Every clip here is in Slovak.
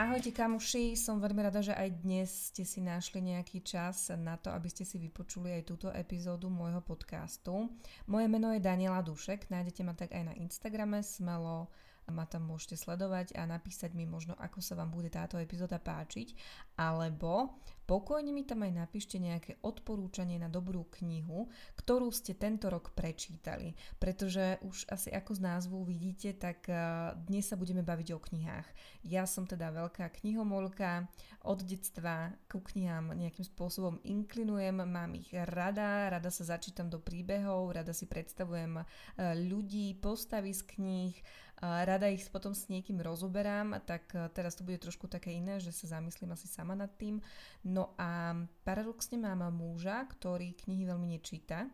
Ahojte kamuši, som veľmi rada, že aj dnes ste si našli nejaký čas na to, aby ste si vypočuli aj túto epizódu môjho podcastu. Moje meno je Daniela Dušek, nájdete ma tak aj na Instagrame, smelo ma tam môžete sledovať a napísať mi možno, ako sa vám bude táto epizóda páčiť, alebo pokojne mi tam aj napíšte nejaké odporúčanie na dobrú knihu, ktorú ste tento rok prečítali. Pretože už asi ako z názvu vidíte, tak eh, dnes sa budeme baviť o knihách. Ja som teda veľká knihomolka, od detstva ku knihám nejakým spôsobom inklinujem, mám ich rada, rada sa začítam do príbehov, rada si predstavujem eh, ľudí, postavy z kníh, rada ich potom s niekým rozoberám, tak eh, teraz to bude trošku také iné, že sa zamyslím asi sama nad tým. No a paradoxne mám muža, ktorý knihy veľmi nečíta.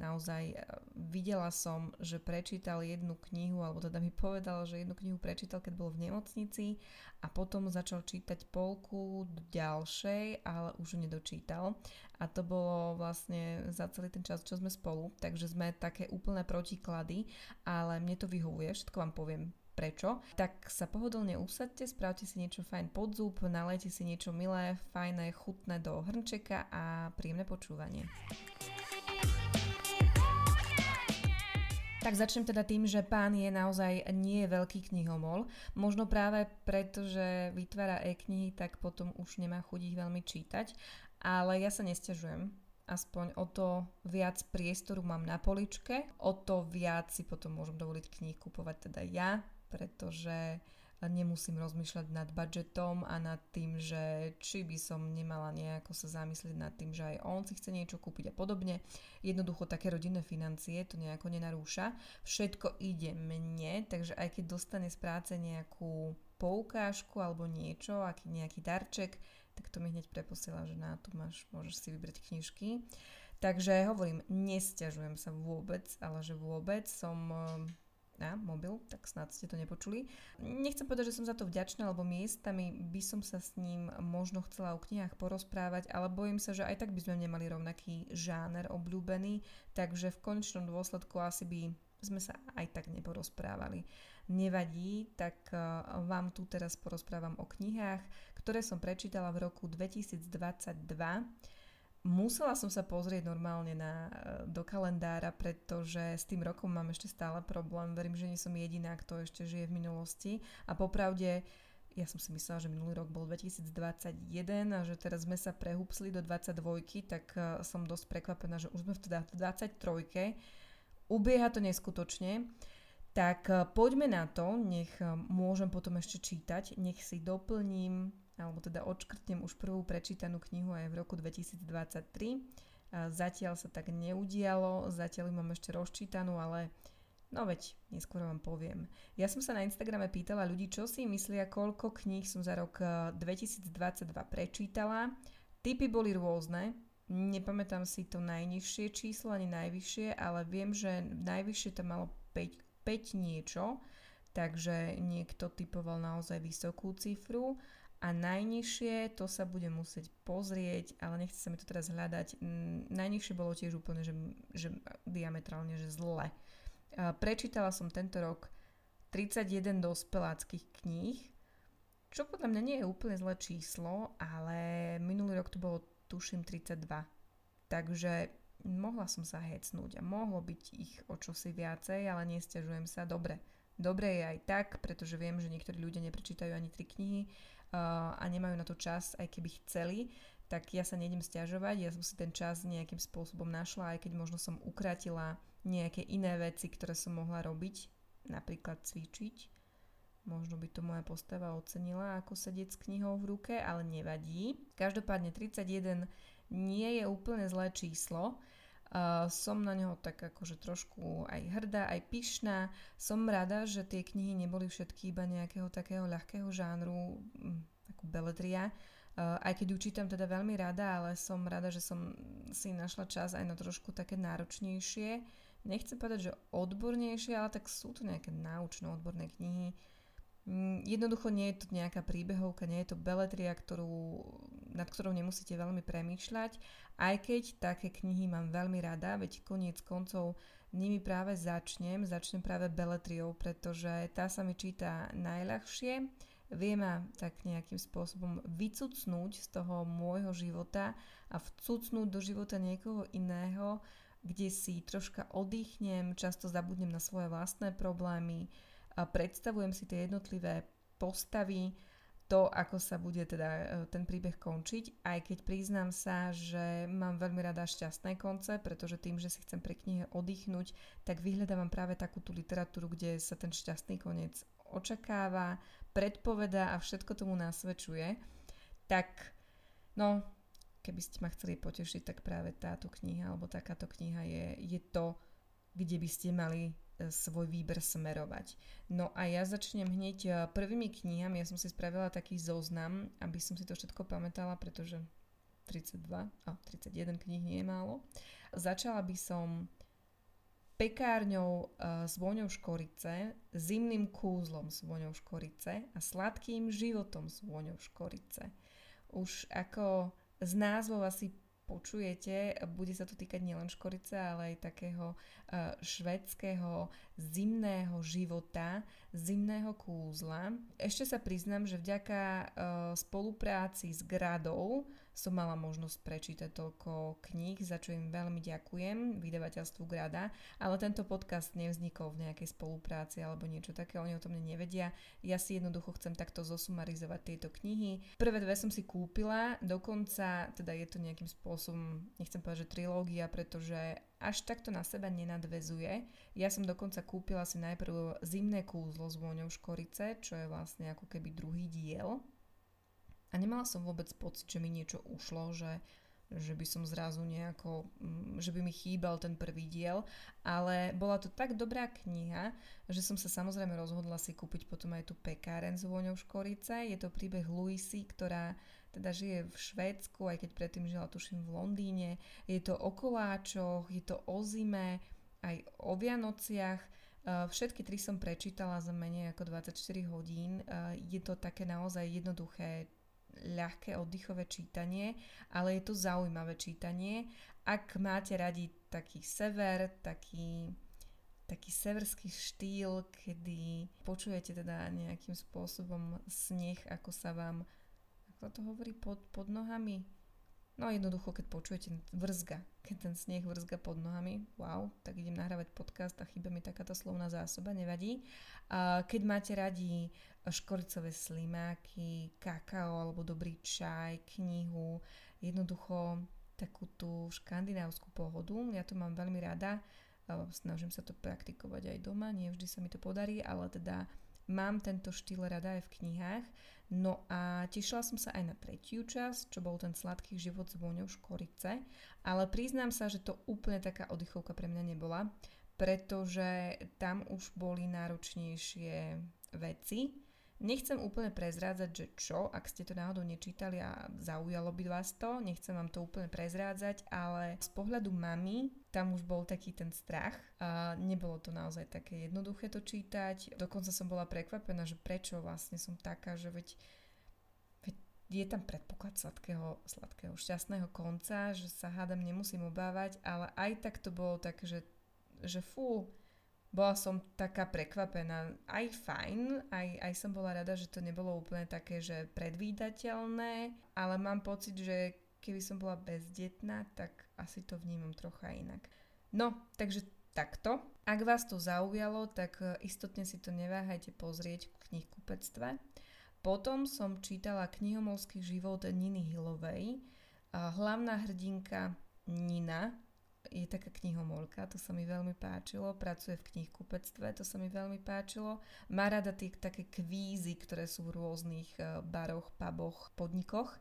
Naozaj e, videla som, že prečítal jednu knihu, alebo teda mi povedal, že jednu knihu prečítal, keď bol v nemocnici a potom začal čítať polku ďalšej, ale už nedočítal. A to bolo vlastne za celý ten čas, čo sme spolu, takže sme také úplné protiklady, ale mne to vyhovuje, všetko vám poviem prečo, tak sa pohodlne usadte, spravte si niečo fajn pod zub, nalejte si niečo milé, fajné, chutné do hrnčeka a príjemné počúvanie. Tak začnem teda tým, že pán je naozaj nie veľký knihomol. Možno práve preto, že vytvára e-knihy, tak potom už nemá chuť ich veľmi čítať. Ale ja sa nestiažujem. Aspoň o to viac priestoru mám na poličke, o to viac si potom môžem dovoliť kníh kupovať teda ja, pretože nemusím rozmýšľať nad budžetom a nad tým, že či by som nemala nejako sa zamyslieť nad tým, že aj on si chce niečo kúpiť a podobne. Jednoducho také rodinné financie to nejako nenarúša. Všetko ide mne, takže aj keď dostane z práce nejakú poukážku alebo niečo, aký nejaký darček, tak to mi hneď preposiela, že na tu máš, môžeš si vybrať knižky. Takže hovorím, nestiažujem sa vôbec, ale že vôbec som na mobil, tak snad ste to nepočuli. Nechcem povedať, že som za to vďačná, lebo miestami by som sa s ním možno chcela o knihách porozprávať, ale bojím sa, že aj tak by sme nemali rovnaký žáner obľúbený, takže v konečnom dôsledku asi by sme sa aj tak neporozprávali. Nevadí, tak eh, vám tu teraz porozprávam o knihách, ktoré som prečítala v roku 2022 Musela som sa pozrieť normálne na, e, do kalendára, pretože s tým rokom mám ešte stále problém. Verím, že nie som jediná, kto ešte žije v minulosti. A popravde, ja som si myslela, že minulý rok bol 2021 a že teraz sme sa prehúpsli do 22, tak e, som dosť prekvapená, že už sme teda v 23. Ubieha to neskutočne. Tak e, poďme na to, nech môžem potom ešte čítať, nech si doplním alebo teda odškrtnem už prvú prečítanú knihu aj v roku 2023. Zatiaľ sa tak neudialo, zatiaľ ju mám ešte rozčítanú, ale no veď, neskôr vám poviem. Ja som sa na Instagrame pýtala ľudí, čo si myslia, koľko kníh som za rok 2022 prečítala. Typy boli rôzne, nepamätám si to najnižšie číslo ani najvyššie, ale viem, že najvyššie to malo 5, 5 niečo, takže niekto typoval naozaj vysokú cifru a najnižšie, to sa budem musieť pozrieť, ale nechce sa mi to teraz hľadať. Najnižšie bolo tiež úplne, že, že diametrálne, že zle. Prečítala som tento rok 31 dospeláckých kníh, čo podľa mňa nie je úplne zlé číslo, ale minulý rok to bolo tuším 32. Takže mohla som sa hecnúť a mohlo byť ich o čosi viacej, ale nestiažujem sa. Dobre, dobre je aj tak, pretože viem, že niektorí ľudia neprečítajú ani tri knihy a nemajú na to čas, aj keby chceli, tak ja sa nejdem stiažovať, ja som si ten čas nejakým spôsobom našla, aj keď možno som ukratila nejaké iné veci, ktoré som mohla robiť, napríklad cvičiť. Možno by to moja postava ocenila, ako sedieť s knihou v ruke, ale nevadí. Každopádne 31 nie je úplne zlé číslo. Uh, som na neho tak akože trošku aj hrdá, aj pyšná. Som rada, že tie knihy neboli všetky iba nejakého takého ľahkého žánru, hm, ako beletria. Uh, aj keď ju čítam teda veľmi rada, ale som rada, že som si našla čas aj na trošku také náročnejšie. Nechcem povedať, že odbornejšie, ale tak sú to nejaké náučné odborné knihy. Mm, jednoducho nie je to nejaká príbehovka, nie je to beletria, ktorú nad ktorou nemusíte veľmi premýšľať, aj keď také knihy mám veľmi rada, veď koniec koncov nimi práve začnem, začnem práve beletriou, pretože tá sa mi číta najľahšie, vie ma tak nejakým spôsobom vycucnúť z toho môjho života a vcucnúť do života niekoho iného, kde si troška oddychnem, často zabudnem na svoje vlastné problémy, predstavujem si tie jednotlivé postavy, to, ako sa bude teda e, ten príbeh končiť, aj keď priznám sa, že mám veľmi rada šťastné konce, pretože tým, že si chcem pre knihe oddychnúť, tak vyhľadávam práve takú tú literatúru, kde sa ten šťastný koniec očakáva, predpovedá a všetko tomu nasvedčuje. Tak, no, keby ste ma chceli potešiť, tak práve táto kniha alebo takáto kniha je, je to, kde by ste mali svoj výber smerovať. No a ja začnem hneď eh, prvými knihami. Ja som si spravila taký zoznam, aby som si to všetko pamätala, pretože 32 a 31 kníh nie je málo. Začala by som pekárňou s voňou škorice, zimným kúzlom s voňou škorice a sladkým životom s voňou škorice. Už ako z názvov asi počujete, bude sa to týkať nielen škorice, ale aj takého uh, švedského zimného života, zimného kúzla. Ešte sa priznám, že vďaka uh, spolupráci s Gradou som mala možnosť prečítať toľko kníh, za čo im veľmi ďakujem, vydavateľstvu Grada, ale tento podcast nevznikol v nejakej spolupráci alebo niečo také, oni o tom nevedia. Ja si jednoducho chcem takto zosumarizovať tieto knihy. Prvé dve som si kúpila, dokonca teda je to nejakým spôsobom, nechcem povedať, že trilógia, pretože až takto na seba nenadvezuje. Ja som dokonca kúpila si najprv Zimné kúzlo s vôňou škorice, čo je vlastne ako keby druhý diel a nemala som vôbec pocit, že mi niečo ušlo, že, že by som zrazu nejako, mm, že by mi chýbal ten prvý diel, ale bola to tak dobrá kniha, že som sa samozrejme rozhodla si kúpiť potom aj tú pekáren s vôňou škorice. Je to príbeh Luisy, ktorá teda žije v Švédsku, aj keď predtým žila tuším v Londýne. Je to o koláčoch, je to o zime, aj o Vianociach. Všetky tri som prečítala za menej ako 24 hodín. Je to také naozaj jednoduché ľahké oddychové čítanie, ale je to zaujímavé čítanie. Ak máte radi taký sever, taký, taký severský štýl, kedy počujete teda nejakým spôsobom sneh, ako sa vám, ako to hovorí, pod, pod nohami, No jednoducho, keď počujete vrzga, keď ten sneh vrzga pod nohami, wow, tak idem nahrávať podcast a chýba mi takáto slovná zásoba, nevadí. Keď máte radi škoricové slimáky, kakao alebo dobrý čaj, knihu, jednoducho takú tú škandinávskú pohodu, ja to mám veľmi rada, snažím sa to praktikovať aj doma, nie vždy sa mi to podarí, ale teda mám tento štýl rada aj v knihách. No a tešila som sa aj na tretiu časť, čo bol ten sladký život s vôňou škorice, ale priznám sa, že to úplne taká oddychovka pre mňa nebola, pretože tam už boli náročnejšie veci, Nechcem úplne prezrádzať, že čo, ak ste to náhodou nečítali a zaujalo by vás to, nechcem vám to úplne prezrádzať, ale z pohľadu mamy tam už bol taký ten strach a nebolo to naozaj také jednoduché to čítať. Dokonca som bola prekvapená, že prečo vlastne som taká, že veď je tam predpoklad sladkého, sladkého, šťastného konca, že sa hádam nemusím obávať, ale aj tak to bolo tak, že, že fú, bola som taká prekvapená. Aj fajn, aj, aj som bola rada, že to nebolo úplne také, že predvídateľné, ale mám pocit, že keby som bola bezdetná, tak asi to vnímam trocha inak. No, takže takto. Ak vás to zaujalo, tak e, istotne si to neváhajte pozrieť v knihkupectve. Potom som čítala knihomolský život Niny Hillovej. Hlavná hrdinka Nina je taká knihomolka, to sa mi veľmi páčilo, pracuje v knihkupectve, to sa mi veľmi páčilo. Má rada tie také kvízy, ktoré sú v rôznych e, baroch, puboch, podnikoch.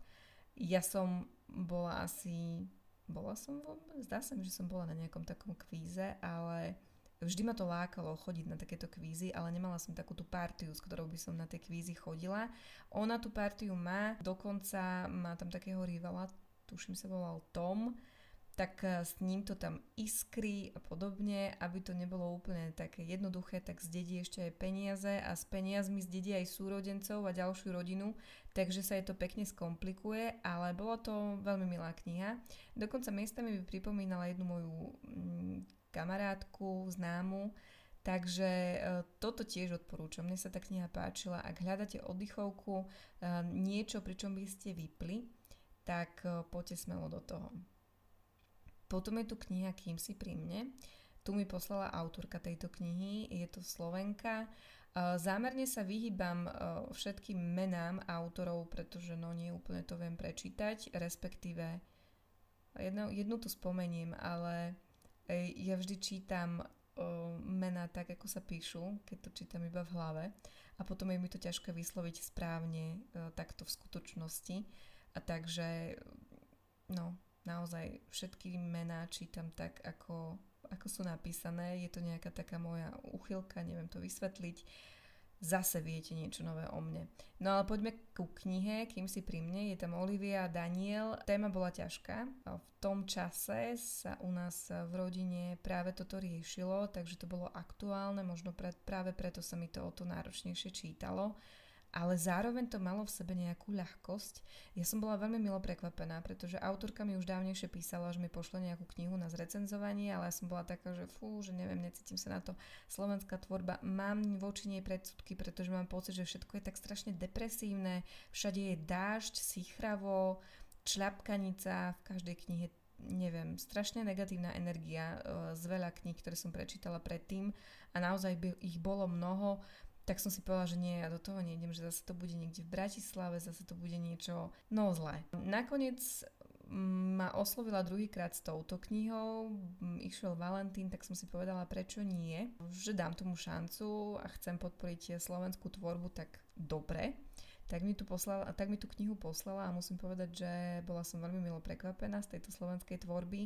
Ja som bola asi, bola som, zdá sa mi, že som bola na nejakom takom kvíze, ale vždy ma to lákalo chodiť na takéto kvízy, ale nemala som takú tú partiu, s ktorou by som na tie kvízy chodila. Ona tú partiu má, dokonca má tam takého rivala, tuším sa volal Tom, tak e, s ním to tam iskrí a podobne, aby to nebolo úplne také jednoduché, tak zdedí ešte aj peniaze a s peniazmi zdedí aj súrodencov a ďalšiu rodinu, takže sa je to pekne skomplikuje, ale bolo to veľmi milá kniha. Dokonca miestami by pripomínala jednu moju mm, kamarátku, známu, Takže e, toto tiež odporúčam. Mne sa tá kniha páčila. Ak hľadáte oddychovku, e, niečo, pričom by ste vypli, tak poďte smelo do toho. Potom je tu kniha Kým si pri mne. Tu mi poslala autorka tejto knihy, je to Slovenka. Zámerne sa vyhýbam všetkým menám autorov, pretože no nie úplne to viem prečítať, respektíve jednu, jednu tu spomeniem, ale ja vždy čítam mená tak, ako sa píšu, keď to čítam iba v hlave a potom je mi to ťažké vysloviť správne takto v skutočnosti. A takže, no, naozaj všetky mená čítam tak, ako, ako sú napísané. Je to nejaká taká moja uchylka, neviem to vysvetliť zase viete niečo nové o mne. No ale poďme ku knihe, kým si pri mne, je tam Olivia a Daniel. Téma bola ťažká. V tom čase sa u nás v rodine práve toto riešilo, takže to bolo aktuálne, možno práve preto sa mi to o to náročnejšie čítalo ale zároveň to malo v sebe nejakú ľahkosť. Ja som bola veľmi milo prekvapená, pretože autorka mi už dávnejšie písala, že mi pošle nejakú knihu na zrecenzovanie, ale ja som bola taká, že fú, že neviem, necítim sa na to. Slovenská tvorba, mám voči nej predsudky, pretože mám pocit, že všetko je tak strašne depresívne, všade je dážď, sichravo, šľapkanica, v každej knihe neviem, strašne negatívna energia e, z veľa kníh, ktoré som prečítala predtým a naozaj by ich bolo mnoho tak som si povedala, že nie, ja do toho nejdem, že zase to bude niekde v Bratislave, zase to bude niečo, no zlé. Nakoniec mm, ma oslovila druhýkrát s touto knihou, mm, išiel Valentín, tak som si povedala, prečo nie, že dám tomu šancu a chcem podporiť slovenskú tvorbu, tak dobre. Tak mi, tu poslala, tak mi tú knihu poslala a musím povedať, že bola som veľmi milo prekvapená z tejto slovenskej tvorby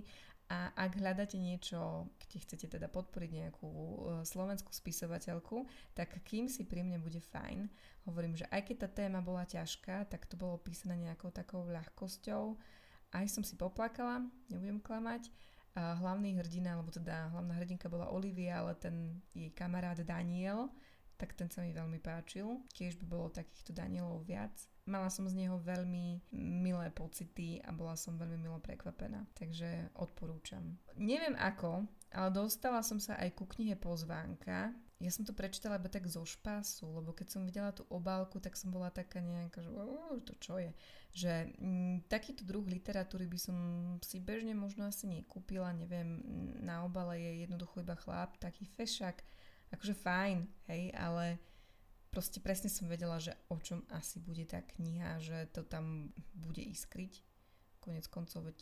a ak hľadáte niečo, kde chcete teda podporiť nejakú uh, slovenskú spisovateľku, tak kým si pri mne bude fajn. Hovorím, že aj keď tá téma bola ťažká, tak to bolo písané nejakou takou ľahkosťou. Aj som si poplakala, nebudem klamať. A hlavný hrdina, alebo teda hlavná hrdinka bola Olivia, ale ten jej kamarát Daniel, tak ten sa mi veľmi páčil. Tiež by bolo takýchto Danielov viac. Mala som z neho veľmi milé pocity a bola som veľmi milo prekvapená, takže odporúčam. Neviem ako, ale dostala som sa aj ku knihe Pozvánka. Ja som to prečítala iba tak zo špásu, lebo keď som videla tú obálku, tak som bola taká nejaká, že to čo je. Že m, takýto druh literatúry by som si bežne možno asi nekúpila, neviem, na obale je jednoducho iba chlap, taký fešak, akože fajn, hej, ale proste presne som vedela, že o čom asi bude tá kniha, že to tam bude iskriť. Konec koncov, veď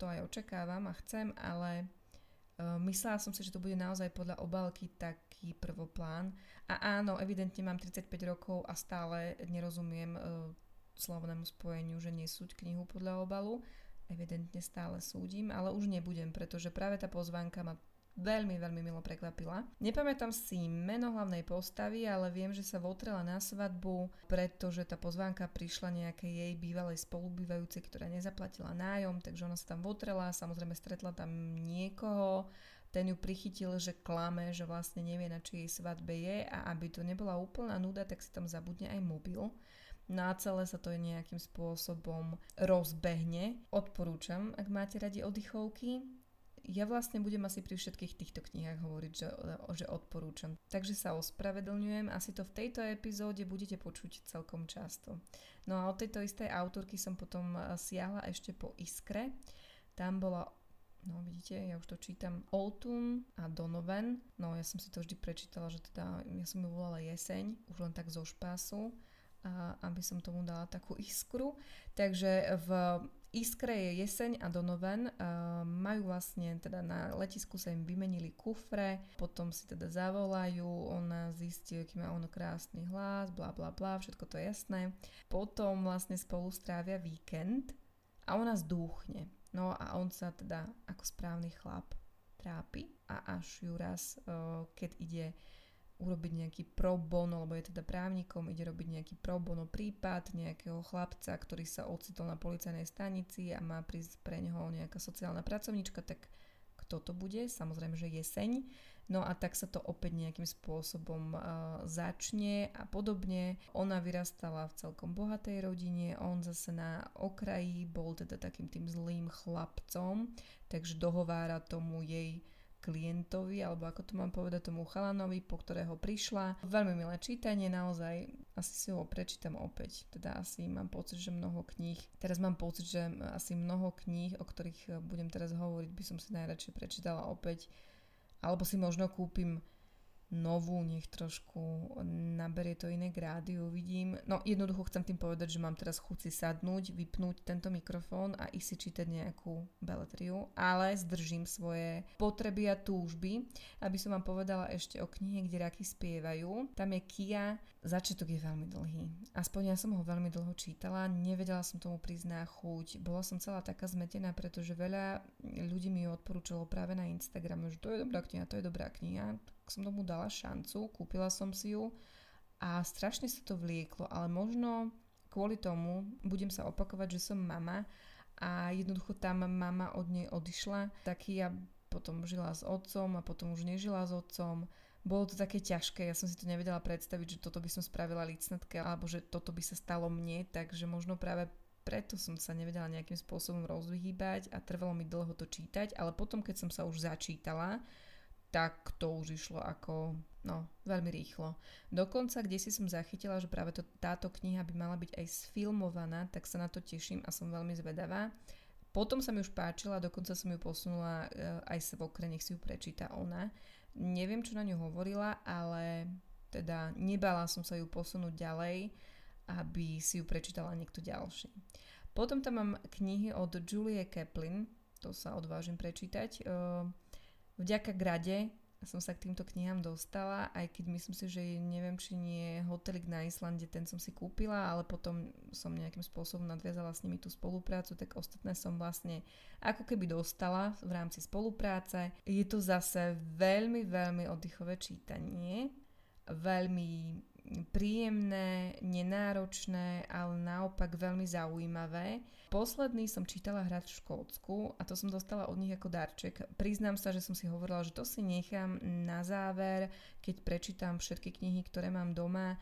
to aj očakávam a chcem, ale uh, myslela som si, že to bude naozaj podľa obálky taký prvoplán. A áno, evidentne mám 35 rokov a stále nerozumiem uh, slovnému spojeniu, že nesúď knihu podľa obalu. Evidentne stále súdim, ale už nebudem, pretože práve tá pozvánka ma veľmi, veľmi milo prekvapila. Nepamätám si meno hlavnej postavy, ale viem, že sa votrela na svadbu, pretože tá pozvánka prišla nejakej jej bývalej spolubývajúcej, ktorá nezaplatila nájom, takže ona sa tam votrela, samozrejme stretla tam niekoho, ten ju prichytil, že klame, že vlastne nevie, na čej svadbe je a aby to nebola úplná nuda, tak si tam zabudne aj mobil. No a celé sa to nejakým spôsobom rozbehne. Odporúčam, ak máte radi oddychovky ja vlastne budem asi pri všetkých týchto knihách hovoriť, že, že odporúčam. Takže sa ospravedlňujem, asi to v tejto epizóde budete počuť celkom často. No a od tejto istej autorky som potom eh, siahla ešte po Iskre. Tam bola No vidíte, ja už to čítam Autumn a Donovan. No ja som si to vždy prečítala, že teda ja som ju volala jeseň, už len tak zo špásu, a aby som tomu dala takú iskru. Takže v Iskre je jeseň a Donovan. Uh, majú vlastne, teda na letisku sa im vymenili kufre, potom si teda zavolajú, ona zistí, aký má ono krásny hlas, bla bla bla, všetko to je jasné. Potom vlastne spolu strávia víkend a ona zdúchne. No a on sa teda ako správny chlap trápi a až ju raz, uh, keď ide urobiť nejaký pro bono, lebo je teda právnikom, ide robiť nejaký pro bono prípad nejakého chlapca, ktorý sa ocitol na policajnej stanici a má prísť pre neho nejaká sociálna pracovníčka, tak kto to bude? Samozrejme, že jeseň. No a tak sa to opäť nejakým spôsobom uh, začne a podobne. Ona vyrastala v celkom bohatej rodine, on zase na okraji bol teda takým tým zlým chlapcom, takže dohovára tomu jej klientovi, alebo ako to mám povedať, tomu chalanovi, po ktorého prišla. Veľmi milé čítanie, naozaj asi si ho prečítam opäť. Teda asi mám pocit, že mnoho kníh, teraz mám pocit, že asi mnoho kníh, o ktorých budem teraz hovoriť, by som si najradšej prečítala opäť. Alebo si možno kúpim novú, nech trošku naberie to iné grády, uvidím. No jednoducho chcem tým povedať, že mám teraz chuť si sadnúť, vypnúť tento mikrofón a ísť si čítať nejakú beletriu, ale zdržím svoje potreby a túžby, aby som vám povedala ešte o knihe, kde raky spievajú. Tam je Kia, začiatok je veľmi dlhý. Aspoň ja som ho veľmi dlho čítala, nevedela som tomu priznať chuť, bola som celá taká zmetená, pretože veľa ľudí mi ju odporúčalo práve na Instagrame, že to je dobrá kniha, to je dobrá kniha som tomu dala šancu, kúpila som si ju a strašne sa to vlieklo, ale možno kvôli tomu budem sa opakovať, že som mama a jednoducho tam mama od nej odišla, taký ja potom žila s otcom a potom už nežila s otcom. Bolo to také ťažké, ja som si to nevedela predstaviť, že toto by som spravila licnatke alebo že toto by sa stalo mne, takže možno práve preto som sa nevedela nejakým spôsobom rozvyhýbať a trvalo mi dlho to čítať, ale potom, keď som sa už začítala, tak to už išlo ako, no, veľmi rýchlo. Dokonca, kde si som zachytila, že práve to, táto kniha by mala byť aj sfilmovaná, tak sa na to teším a som veľmi zvedavá. Potom sa mi už páčila, dokonca som ju posunula e, aj svokre, nech si ju prečíta ona. Neviem, čo na ňu hovorila, ale teda nebala som sa ju posunúť ďalej, aby si ju prečítala niekto ďalší. Potom tam mám knihy od Julie Kaplan, to sa odvážim prečítať. Uh, Vďaka Grade som sa k týmto knihám dostala, aj keď myslím si, že neviem, či nie hotelik na Islande, ten som si kúpila, ale potom som nejakým spôsobom nadviazala s nimi tú spoluprácu, tak ostatné som vlastne ako keby dostala v rámci spolupráce. Je to zase veľmi, veľmi oddychové čítanie, veľmi príjemné, nenáročné, ale naopak veľmi zaujímavé. Posledný som čítala hrať v Škótsku a to som dostala od nich ako darček. Priznám sa, že som si hovorila, že to si nechám na záver, keď prečítam všetky knihy, ktoré mám doma e,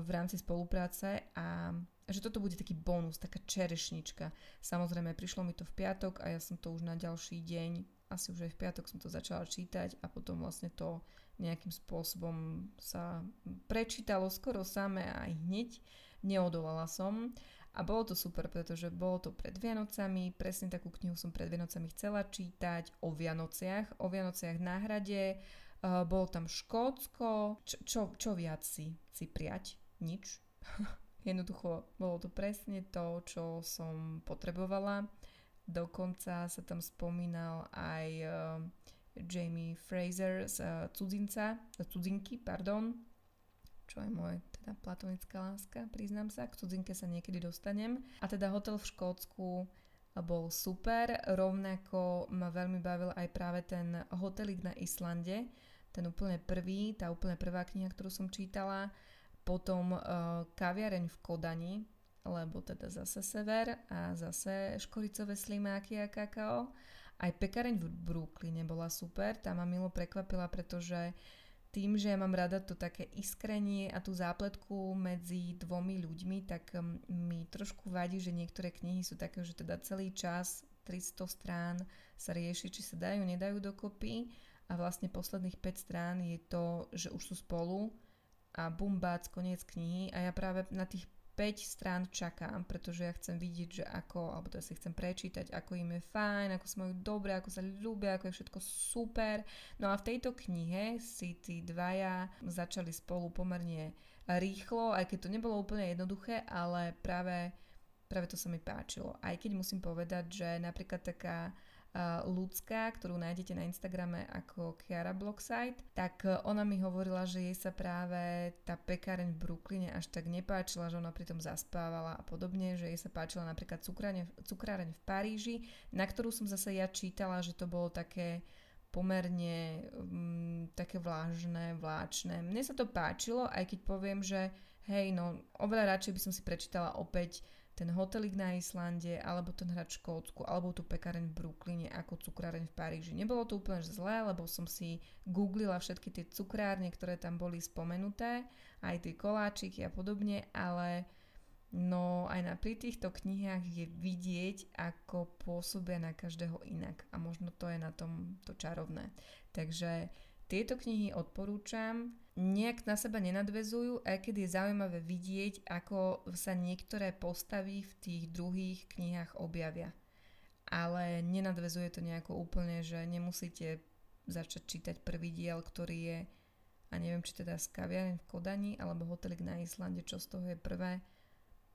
v rámci spolupráce a že toto bude taký bonus, taká čerešnička. Samozrejme, prišlo mi to v piatok a ja som to už na ďalší deň, asi už aj v piatok som to začala čítať a potom vlastne to nejakým spôsobom sa prečítalo skoro samé aj hneď. Neodolala som a bolo to super, pretože bolo to pred Vianocami, presne takú knihu som pred Vianocami chcela čítať o Vianociach, o Vianociach na hrade, uh, bolo tam Škótsko, čo, čo, čo viac si, si prijať? Nič. Jednoducho bolo to presne to, čo som potrebovala. Dokonca sa tam spomínal aj uh, Jamie Fraser z uh, cudzinca, z cudzinky, pardon, čo je moje teda platonická láska, priznám sa, k cudzinke sa niekedy dostanem. A teda hotel v Škótsku bol super, rovnako ma veľmi bavil aj práve ten hotelik na Islande, ten úplne prvý, tá úplne prvá kniha, ktorú som čítala, potom uh, kaviareň v Kodani, lebo teda zase sever a zase škoricové slimáky a kakao. Aj pekareň v Brooklyne bola super, tá ma milo prekvapila, pretože tým, že ja mám rada to také iskrenie a tú zápletku medzi dvomi ľuďmi, tak um, mi trošku vadí, že niektoré knihy sú také, že teda celý čas 300 strán sa rieši, či sa dajú, nedajú dokopy. A vlastne posledných 5 strán je to, že už sú spolu a bum, bác, koniec knihy. A ja práve na tých 5 strán čakám, pretože ja chcem vidieť, že ako, alebo to si chcem prečítať, ako im je fajn, ako sa majú dobre, ako sa ľúbia, ako je všetko super. No a v tejto knihe si tí dvaja začali spolu pomerne rýchlo, aj keď to nebolo úplne jednoduché, ale práve, práve to sa mi páčilo. Aj keď musím povedať, že napríklad taká ľudská, ktorú nájdete na Instagrame ako Kiara Blockside, tak e, ona mi hovorila, že jej sa práve tá pekáreň v Brooklyne až tak nepáčila, že ona pritom zaspávala a podobne, že jej sa páčila napríklad cukráreň, cukráreň v Paríži, na ktorú som zase ja čítala, že to bolo také pomerne um, také vlážne, vláčne. Mne sa to páčilo, aj keď poviem, že hej, no oveľa radšej by som si prečítala opäť ten hotelik na Islande, alebo ten hrad v Škótsku, alebo tú pekareň v Brooklyne ako cukráreň v Paríži. Nebolo to úplne zlé, lebo som si googlila všetky tie cukrárne, ktoré tam boli spomenuté, aj tie koláčiky a podobne, ale no aj na pri týchto knihách je vidieť, ako pôsobia na každého inak. A možno to je na tom to čarovné. Takže tieto knihy odporúčam, nejak na seba nenadvezujú, aj keď je zaujímavé vidieť, ako sa niektoré postavy v tých druhých knihách objavia. Ale nenadvezuje to nejako úplne, že nemusíte začať čítať prvý diel, ktorý je a neviem, či teda Skaviareň v Kodani alebo Hotelik na Islande, čo z toho je prvé,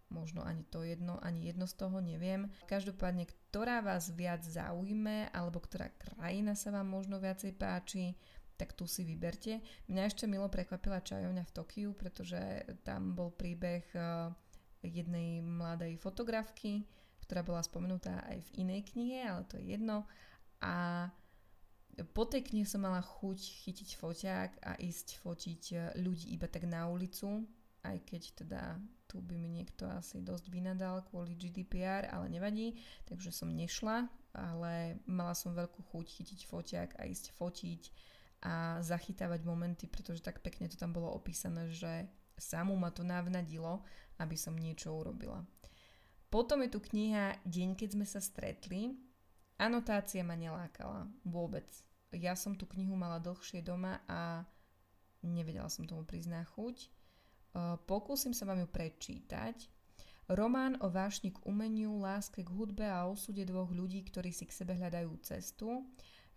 možno ani to jedno, ani jedno z toho, neviem. Každopádne, ktorá vás viac zaujme, alebo ktorá krajina sa vám možno viacej páči, tak tu si vyberte. Mňa ešte milo prekvapila čajovňa v Tokiu, pretože tam bol príbeh eh, jednej mladej fotografky, ktorá bola spomenutá aj v inej knihe, ale to je jedno. A po tej knihe som mala chuť chytiť foťák a ísť fotiť eh, ľudí iba tak na ulicu, aj keď teda tu by mi niekto asi dosť vynadal kvôli GDPR, ale nevadí, takže som nešla, ale mala som veľkú chuť chytiť foťák a ísť fotiť a zachytávať momenty, pretože tak pekne to tam bolo opísané, že samú ma to navnadilo, aby som niečo urobila. Potom je tu kniha Deň, keď sme sa stretli. Anotácia ma nelákala vôbec. Ja som tú knihu mala dlhšie doma a nevedela som tomu priznať chuť. Pokúsim sa vám ju prečítať. Román o vášni k umeniu, láske k hudbe a osude dvoch ľudí, ktorí si k sebe hľadajú cestu.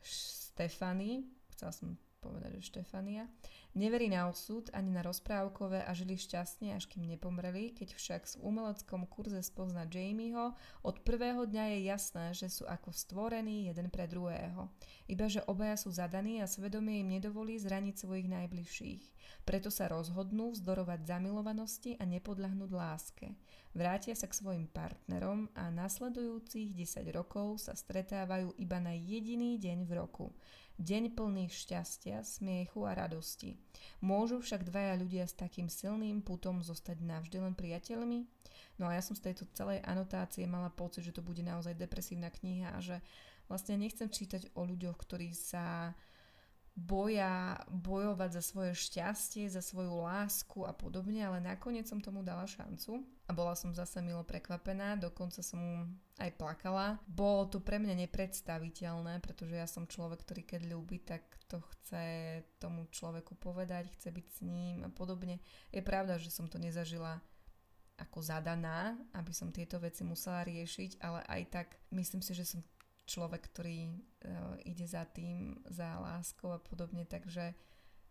Stefany, chcela som povedať, že Štefania, neverí na osud ani na rozprávkové a žili šťastne, až kým nepomreli, keď však v umeleckom kurze spozna Jamieho, od prvého dňa je jasné, že sú ako stvorení jeden pre druhého. Iba že obaja sú zadaní a svedomie im nedovolí zraniť svojich najbližších. Preto sa rozhodnú vzdorovať zamilovanosti a nepodľahnúť láske. Vrátia sa k svojim partnerom a nasledujúcich 10 rokov sa stretávajú iba na jediný deň v roku – Deň plný šťastia, smiechu a radosti. Môžu však dvaja ľudia s takým silným putom zostať navždy len priateľmi? No a ja som z tejto celej anotácie mala pocit, že to bude naozaj depresívna kniha a že vlastne nechcem čítať o ľuďoch, ktorí sa boja bojovať za svoje šťastie, za svoju lásku a podobne, ale nakoniec som tomu dala šancu a bola som zase milo prekvapená, dokonca som aj plakala. Bolo to pre mňa nepredstaviteľné, pretože ja som človek, ktorý keď ľúbi, tak to chce tomu človeku povedať, chce byť s ním a podobne. Je pravda, že som to nezažila ako zadaná, aby som tieto veci musela riešiť, ale aj tak myslím si, že som človek, ktorý uh, ide za tým, za láskou a podobne, takže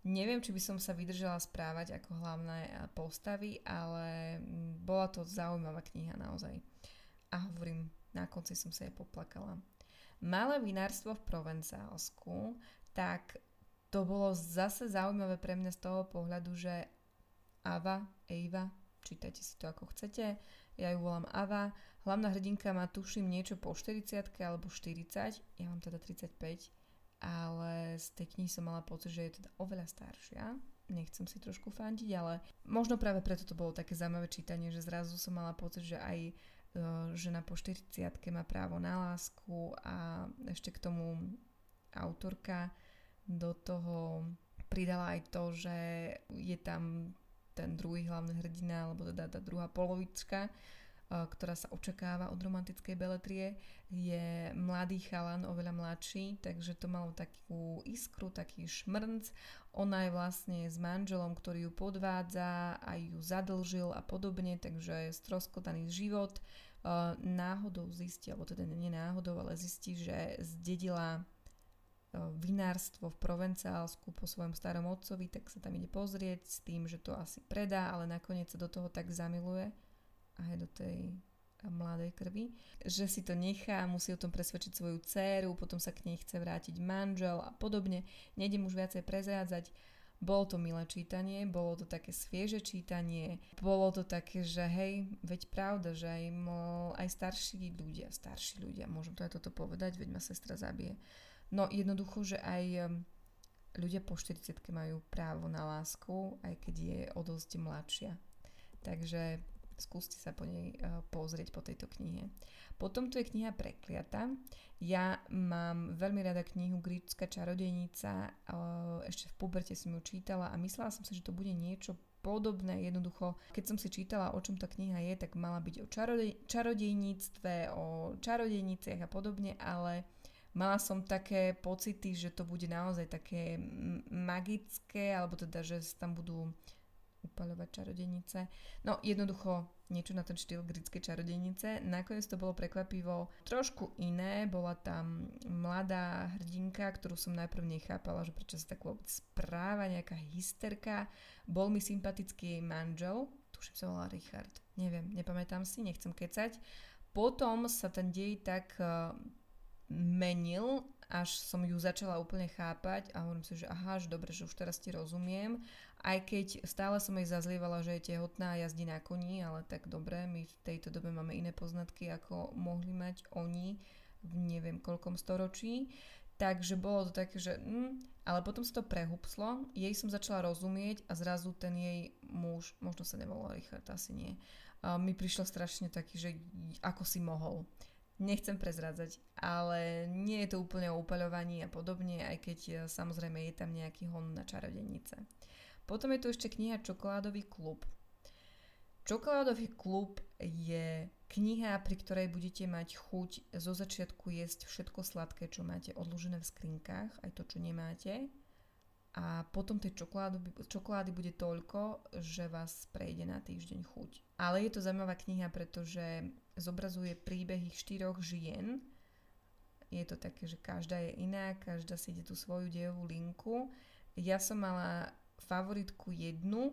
neviem, či by som sa vydržala správať ako hlavné postavy, ale bola to zaujímavá kniha naozaj. A hovorím, na konci som sa jej poplakala. Malé vinárstvo v Provencálsku, tak to bolo zase zaujímavé pre mňa z toho pohľadu, že Ava, Eva, čítajte si to ako chcete, ja ju volám Ava, Hlavná hrdinka má tuším niečo po 40 alebo 40, ja mám teda 35, ale z tej knihy som mala pocit, že je teda oveľa staršia. Nechcem si trošku fandiť, ale možno práve preto to bolo také zaujímavé čítanie, že zrazu som mala pocit, že aj e, žena po 40 má právo na lásku a ešte k tomu autorka do toho pridala aj to, že je tam ten druhý hlavný hrdina, alebo teda tá druhá polovička, ktorá sa očakáva od romantickej beletrie, je mladý chalan, oveľa mladší, takže to malo takú iskru, taký šmrnc. Ona je vlastne s manželom, ktorý ju podvádza, aj ju zadlžil a podobne, takže stroskotaný život. Náhodou zistí, alebo teda nie náhodou, ale zistí, že zdedila vinárstvo v Provencálsku po svojom starom otcovi, tak sa tam ide pozrieť s tým, že to asi predá, ale nakoniec sa do toho tak zamiluje, aj do tej mladej krvi, že si to nechá, musí o tom presvedčiť svoju dceru, potom sa k nej chce vrátiť manžel a podobne. Nejdem už viacej prezrádzať. Bolo to milé čítanie, bolo to také svieže čítanie, bolo to také, že hej, veď pravda, že aj, mo, aj starší ľudia, starší ľudia, môžem to aj toto povedať, veď ma sestra zabije, No jednoducho, že aj ľudia po 40 majú právo na lásku, aj keď je o dosť mladšia. Takže skúste sa po nej uh, pozrieť po tejto knihe. Potom tu je kniha Prekliata. Ja mám veľmi rada knihu Grícka čarodejnica. Uh, ešte v puberte som ju čítala a myslela som si, že to bude niečo podobné. Jednoducho, keď som si čítala, o čom tá kniha je, tak mala byť o čarodej, čarodejníctve, o čarodejniciach a podobne, ale mala som také pocity, že to bude naozaj také magické, alebo teda, že tam budú upaľovať čarodenice. No jednoducho niečo na ten štýl grickej čarodenice. Nakoniec to bolo prekvapivo trošku iné. Bola tam mladá hrdinka, ktorú som najprv nechápala, že prečo sa tak vôbec správa, nejaká hysterka. Bol mi sympatický jej manžel, tuším sa volá Richard. Neviem, nepamätám si, nechcem kecať. Potom sa ten dej tak menil, až som ju začala úplne chápať a hovorím si, že aha, že dobre, že už teraz ti rozumiem. Aj keď stále som jej zazlievala, že je tehotná a jazdí na koni, ale tak dobre, my v tejto dobe máme iné poznatky, ako mohli mať oni v neviem koľkom storočí. Takže bolo to také, že... Mm, ale potom sa to prehupslo, jej som začala rozumieť a zrazu ten jej muž, možno sa nevolal Richard, asi nie, mi prišiel strašne taký, že ako si mohol Nechcem prezrádzať, ale nie je to úplne o upaľovaní a podobne, aj keď samozrejme je tam nejaký hon na čarodenice. Potom je tu ešte kniha Čokoládový klub. Čokoládový klub je kniha, pri ktorej budete mať chuť zo začiatku jesť všetko sladké, čo máte odložené v skrinkách, aj to, čo nemáte. A potom tej čokolády, bude toľko, že vás prejde na týždeň chuť. Ale je to zaujímavá kniha, pretože zobrazuje príbehy štyroch žien. Je to také, že každá je iná, každá si ide tú svoju dejovú linku. Ja som mala favoritku jednu,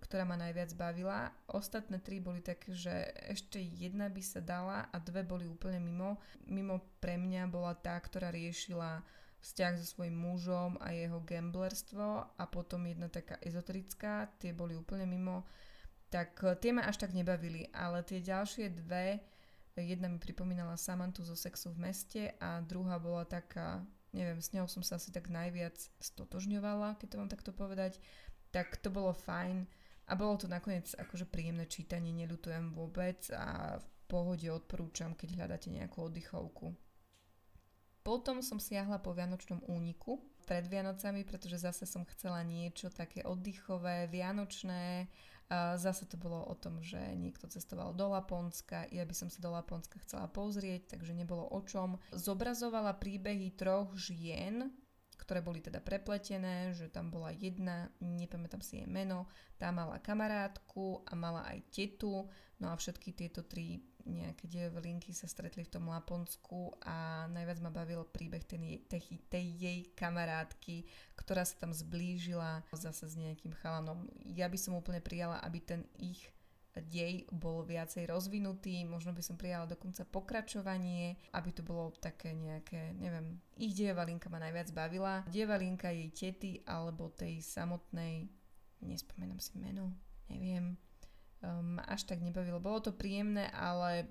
ktorá ma najviac bavila. Ostatné tri boli také, že ešte jedna by sa dala a dve boli úplne mimo. Mimo pre mňa bola tá, ktorá riešila vzťah so svojím mužom a jeho gamblerstvo a potom jedna taká ezoterická, tie boli úplne mimo tak eh, tie ma až tak nebavili, ale tie ďalšie dve, jedna mi pripomínala Samantu zo sexu v meste a druhá bola taká, neviem, s ňou som sa asi tak najviac stotožňovala, keď to mám takto povedať, tak to bolo fajn a bolo to nakoniec akože príjemné čítanie, neľutujem vôbec a v pohode odporúčam, keď hľadáte nejakú oddychovku. Potom som siahla po Vianočnom úniku pred Vianocami, pretože zase som chcela niečo také oddychové, vianočné, zase to bolo o tom, že niekto cestoval do Laponska, ja by som sa do Laponska chcela pozrieť, takže nebolo o čom. Zobrazovala príbehy troch žien, ktoré boli teda prepletené, že tam bola jedna, nepamätám si jej meno, tá mala kamarátku a mala aj tetu, no a všetky tieto tri nejaké dejové linky sa stretli v tom Laponsku a najviac ma bavil príbeh ten tej, tej jej kamarátky, ktorá sa tam zblížila zase s nejakým chalanom. Ja by som úplne prijala, aby ten ich dej bol viacej rozvinutý, možno by som prijala dokonca pokračovanie, aby to bolo také nejaké, neviem, ich dejová linka ma najviac bavila. Dejová linka jej tety alebo tej samotnej, nespomínam si meno, neviem, um, až tak nebavilo. Bolo to príjemné, ale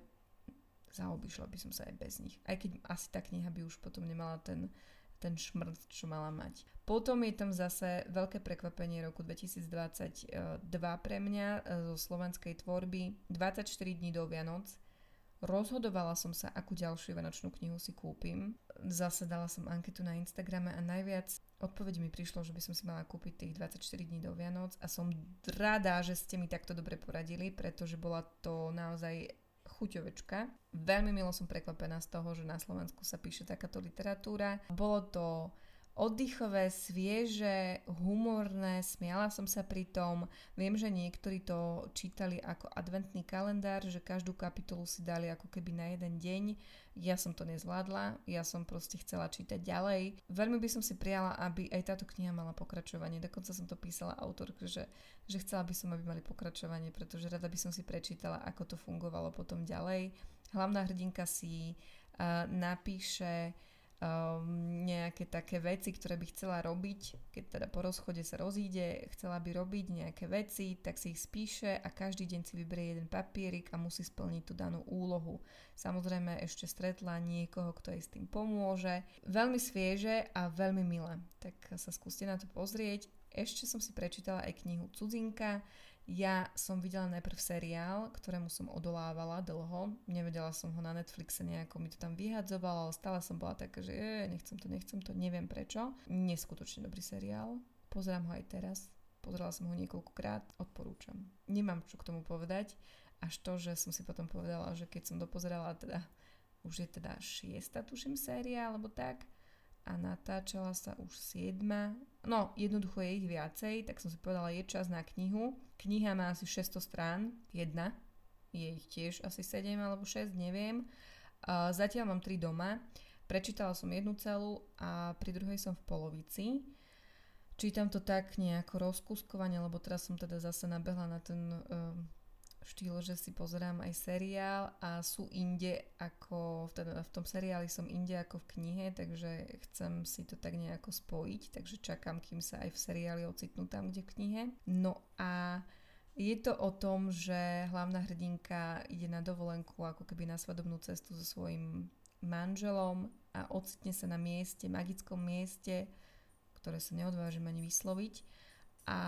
zaobišla by som sa aj bez nich. Aj keď asi tá kniha by už potom nemala ten, ten šmrt, čo mala mať. Potom je tam zase veľké prekvapenie roku 2022 pre mňa e, zo slovenskej tvorby. 24 dní do Vianoc. Rozhodovala som sa, akú ďalšiu vianočnú knihu si kúpim. Zase dala som anketu na Instagrame a najviac odpoveď mi prišlo, že by som si mala kúpiť tých 24 dní do Vianoc a som rada, že ste mi takto dobre poradili, pretože bola to naozaj chuťovečka. Veľmi milo som prekvapená z toho, že na Slovensku sa píše takáto literatúra. Bolo to oddychové, svieže, humorné, smiala som sa pri tom. Viem, že niektorí to čítali ako adventný kalendár, že každú kapitolu si dali ako keby na jeden deň. Ja som to nezvládla, ja som proste chcela čítať ďalej. Veľmi by som si prijala, aby aj táto kniha mala pokračovanie. Dokonca som to písala autorke, že, že chcela by som, aby mali pokračovanie, pretože rada by som si prečítala, ako to fungovalo potom ďalej. Hlavná hrdinka si uh, napíše um, nejaké také veci, ktoré by chcela robiť, keď teda po rozchode sa rozíde, chcela by robiť nejaké veci, tak si ich spíše a každý deň si vyberie jeden papierik a musí splniť tú danú úlohu. Samozrejme ešte stretla niekoho, kto jej s tým pomôže. Veľmi svieže a veľmi milé. Tak sa skúste na to pozrieť. Ešte som si prečítala aj knihu Cudzinka, ja som videla najprv seriál, ktorému som odolávala dlho. Nevedela som ho na Netflixe nejako, mi to tam vyhadzovala, ale stále som bola taká, že je, nechcem to, nechcem to, neviem prečo. Neskutočne dobrý seriál. Pozerám ho aj teraz. Pozerala som ho niekoľkokrát, odporúčam. Nemám čo k tomu povedať, až to, že som si potom povedala, že keď som dopozerala teda, už je teda šiesta, tuším, séria, alebo tak, a natáčala sa už siedma. No, jednoducho je ich viacej, tak som si povedala, je čas na knihu. Kniha má asi 600 strán, jedna. Je ich tiež asi 7 alebo 6, neviem. Zatiaľ mám 3 doma. Prečítala som jednu celú a pri druhej som v polovici. Čítam to tak nejako rozkuskovane, lebo teraz som teda zase nabehla na ten uh, štýl, že si pozerám aj seriál a sú inde ako, teda v tom seriáli som inde ako v knihe, takže chcem si to tak nejako spojiť, takže čakám, kým sa aj v seriáli ocitnú tam, kde v knihe. No a je to o tom, že hlavná hrdinka ide na dovolenku ako keby na svadobnú cestu so svojím manželom a ocitne sa na mieste, magickom mieste, ktoré sa neodvážim ani vysloviť a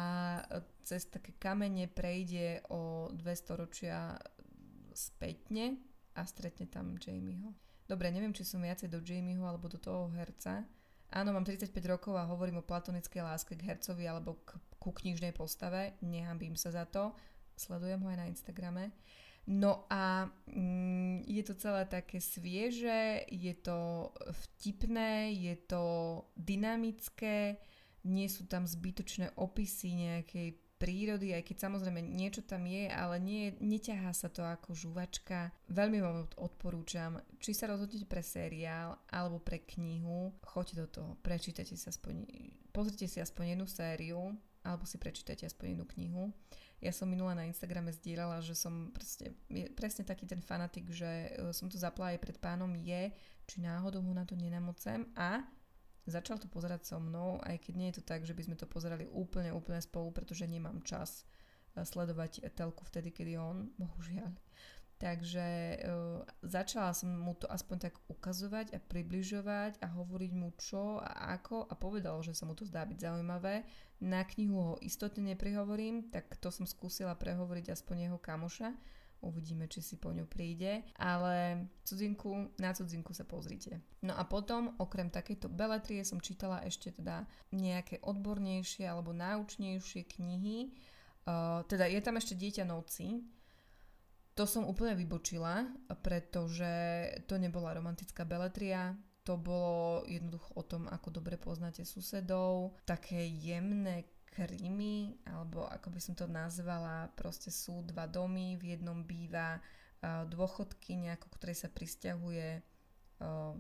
cez také kamene prejde o dve storočia spätne a stretne tam Jamieho. Dobre, neviem, či som viacej do Jamieho alebo do toho herca. Áno, mám 35 rokov a hovorím o platonickej láske k hercovi alebo k, ku knižnej postave. Nehambím sa za to. Sledujem ho aj na Instagrame. No a mm, je to celé také svieže, je to vtipné, je to dynamické, nie sú tam zbytočné opisy nejakej prírody, aj keď samozrejme niečo tam je, ale nie, neťahá sa to ako žuvačka. Veľmi vám odporúčam, či sa rozhodnete pre seriál alebo pre knihu, choďte do toho, prečítajte si aspoň, pozrite si aspoň jednu sériu, alebo si prečítajte aspoň jednu knihu. Ja som minula na Instagrame zdieľala, že som proste, presne taký ten fanatik, že e, som to zapla aj pred pánom je, či náhodou ho na to nenamocem a začal to pozerať so mnou, aj keď nie je to tak, že by sme to pozerali úplne, úplne spolu, pretože nemám čas eh, sledovať telku vtedy, kedy on, bohužiaľ. Takže uh, začala som mu to aspoň tak ukazovať a približovať a hovoriť mu čo a ako a povedal, že sa mu to zdá byť zaujímavé. Na knihu ho istotne neprihovorím, tak to som skúsila prehovoriť aspoň jeho kamoša, uvidíme, či si po ňu príde, ale cudzinku, na cudzinku sa pozrite. No a potom, okrem takejto beletrie, som čítala ešte teda nejaké odbornejšie alebo náučnejšie knihy. Uh, teda je tam ešte Dieťa noci, to som úplne vybočila, pretože to nebola romantická beletria, to bolo jednoducho o tom, ako dobre poznáte susedov, také jemné krimi, alebo ako by som to nazvala, proste sú dva domy, v jednom býva uh, dôchodkynia, ako ktorej sa pristahuje uh,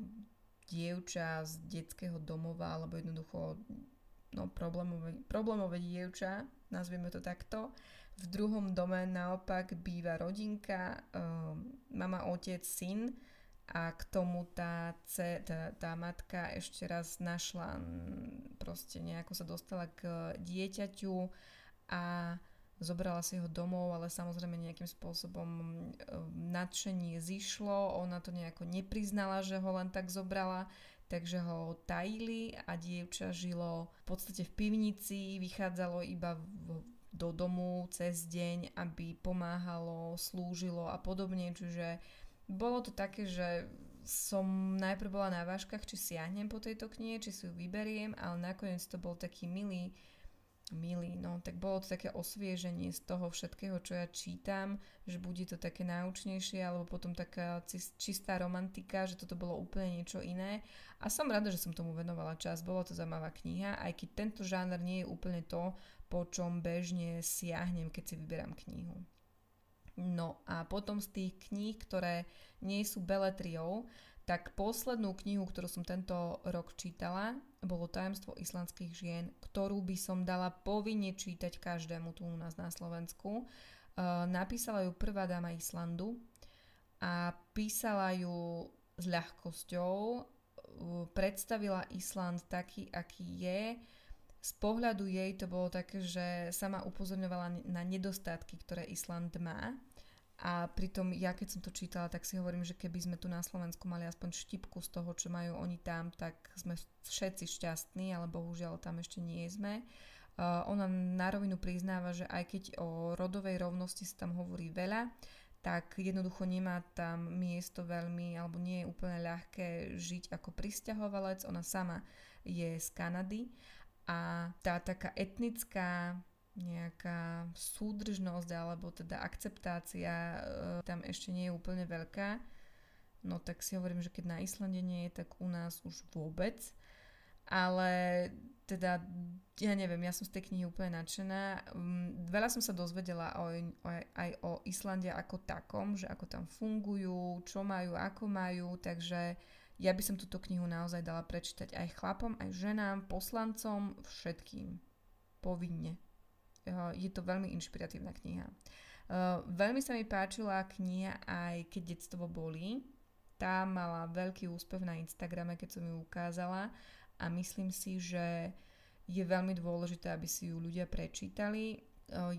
dievča z detského domova, alebo jednoducho no, problémové, problémové dievča, nazvieme to takto. V druhom dome naopak býva rodinka, uh, mama, otec, syn a k tomu tá, tá, tá matka ešte raz našla, proste nejako sa dostala k dieťaťu a zobrala si ho domov, ale samozrejme nejakým spôsobom nadšenie zišlo, ona to nejako nepriznala, že ho len tak zobrala, takže ho tajili a dievča žilo v podstate v pivnici, vychádzalo iba v, do domu cez deň, aby pomáhalo, slúžilo a podobne, čiže bolo to také, že som najprv bola na váškach, či siahnem po tejto knihe, či si ju vyberiem, ale nakoniec to bol taký milý, milý, no tak bolo to také osvieženie z toho všetkého, čo ja čítam, že bude to také náučnejšie, alebo potom taká čistá romantika, že toto bolo úplne niečo iné. A som rada, že som tomu venovala čas, bolo to zaujímavá kniha, aj keď tento žáner nie je úplne to, po čom bežne siahnem, keď si vyberám knihu. No a potom z tých kníh, ktoré nie sú beletriou, tak poslednú knihu, ktorú som tento rok čítala, bolo Tajemstvo islandských žien, ktorú by som dala povinne čítať každému tu u nás na Slovensku. Uh, napísala ju prvá dáma Islandu a písala ju s ľahkosťou, predstavila Island taký, aký je. Z pohľadu jej to bolo také, že sama upozorňovala na nedostatky, ktoré Island má. A pritom ja keď som to čítala, tak si hovorím, že keby sme tu na Slovensku mali aspoň štipku z toho, čo majú oni tam, tak sme všetci šťastní, ale bohužiaľ tam ešte nie sme. Uh, ona na rovinu priznáva, že aj keď o rodovej rovnosti sa tam hovorí veľa, tak jednoducho nemá tam miesto veľmi, alebo nie je úplne ľahké žiť ako pristahovalec. Ona sama je z Kanady a tá taká etnická nejaká súdržnosť alebo teda akceptácia e, tam ešte nie je úplne veľká. No tak si hovorím, že keď na Islande nie je, tak u nás už vôbec. Ale teda, ja neviem, ja som z tej knihy úplne nadšená. Mm, veľa som sa dozvedela o, o, aj o Islande ako takom, že ako tam fungujú, čo majú, ako majú, takže ja by som túto knihu naozaj dala prečítať aj chlapom, aj ženám, poslancom, všetkým. Povinne. Je to veľmi inšpiratívna kniha. Veľmi sa mi páčila kniha aj Keď detstvo boli. Tá mala veľký úspech na Instagrame, keď som ju ukázala a myslím si, že je veľmi dôležité, aby si ju ľudia prečítali.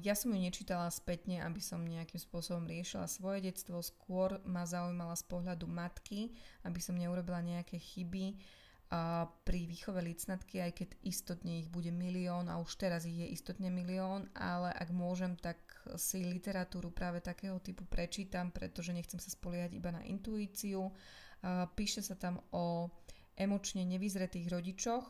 Ja som ju nečítala spätne, aby som nejakým spôsobom riešila svoje detstvo, skôr ma zaujímala z pohľadu matky, aby som neurobila nejaké chyby pri výchove licnatky, aj keď istotne ich bude milión a už teraz ich je istotne milión, ale ak môžem, tak si literatúru práve takého typu prečítam, pretože nechcem sa spoliehať iba na intuíciu. Píše sa tam o emočne nevyzretých rodičoch,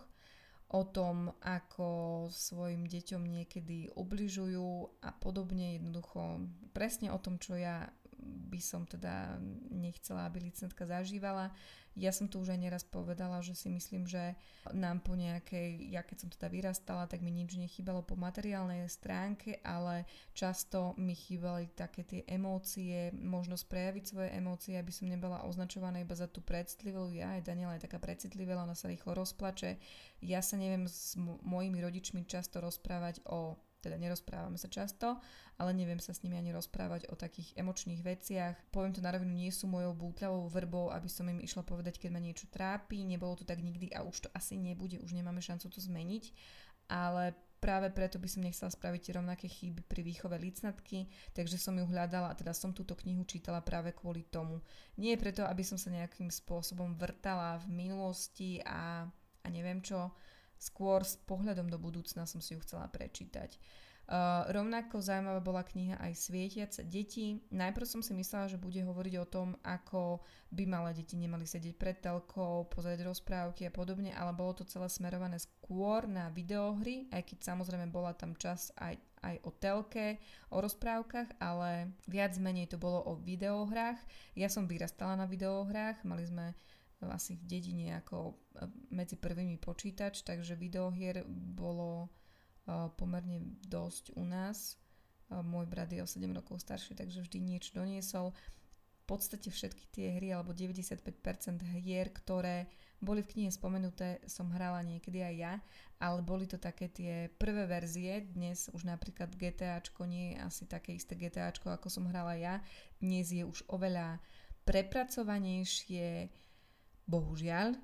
o tom, ako svojim deťom niekedy obližujú a podobne. Jednoducho presne o tom, čo ja by som teda nechcela, aby licentka zažívala. Ja som tu už aj neraz povedala, že si myslím, že nám po nejakej, ja keď som teda vyrastala, tak mi nič nechýbalo po materiálnej stránke, ale často mi chýbali také tie emócie, možnosť prejaviť svoje emócie, aby som nebola označovaná iba za tú predcitlivú. Ja aj Daniela je taká precitlivá, ona sa rýchlo rozplače. Ja sa neviem s mojimi rodičmi často rozprávať o teda nerozprávame sa často, ale neviem sa s nimi ani rozprávať o takých emočných veciach. Poviem to na rovinu, nie sú mojou bútľavou vrbou, aby som im išla povedať, keď ma niečo trápi, nebolo to tak nikdy a už to asi nebude, už nemáme šancu to zmeniť, ale práve preto by som nechcela spraviť rovnaké chyby pri výchove licnatky, takže som ju hľadala a teda som túto knihu čítala práve kvôli tomu. Nie preto, aby som sa nejakým spôsobom vrtala v minulosti a, a neviem čo, skôr s pohľadom do budúcna som si ju chcela prečítať. Uh, rovnako zaujímavá bola kniha aj Svietiace deti. Najprv som si myslela, že bude hovoriť o tom, ako by malé deti nemali sedieť pred telkou, pozrieť rozprávky a podobne, ale bolo to celé smerované skôr na videohry, aj keď samozrejme bola tam čas aj, aj o telke, o rozprávkach, ale viac menej to bolo o videohrách. Ja som vyrastala na videohrách, mali sme asi v dedine ako e, medzi prvými počítač, takže videohier bolo e, pomerne dosť u nás. E, môj brat je o 7 rokov starší, takže vždy niečo doniesol. V podstate všetky tie hry, alebo 95% hier, ktoré boli v knihe spomenuté, som hrala niekedy aj ja, ale boli to také tie prvé verzie. Dnes už napríklad GTAčko nie je asi také isté GTAčko, ako som hrala ja. Dnes je už oveľa prepracovanejšie, Bohužiaľ.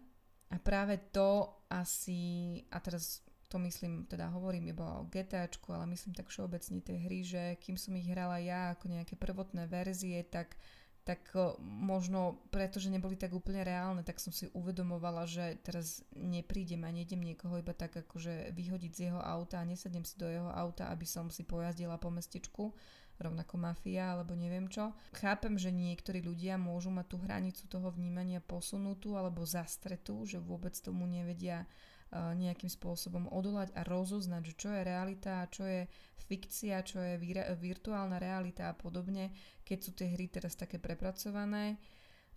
A práve to asi, a teraz to myslím, teda hovorím iba o GTAčku, ale myslím tak všeobecne tie hry, že kým som ich hrala ja ako nejaké prvotné verzie, tak tak možno preto, že neboli tak úplne reálne, tak som si uvedomovala, že teraz neprídem a nejdem niekoho iba tak akože vyhodiť z jeho auta a nesadnem si do jeho auta, aby som si pojazdila po mestečku, rovnako mafia alebo neviem čo. Chápem, že niektorí ľudia môžu mať tú hranicu toho vnímania posunutú alebo zastretú, že vôbec tomu nevedia uh, nejakým spôsobom odolať a rozoznať, že čo je realita čo je fikcia, čo je vir- virtuálna realita a podobne, keď sú tie hry teraz také prepracované.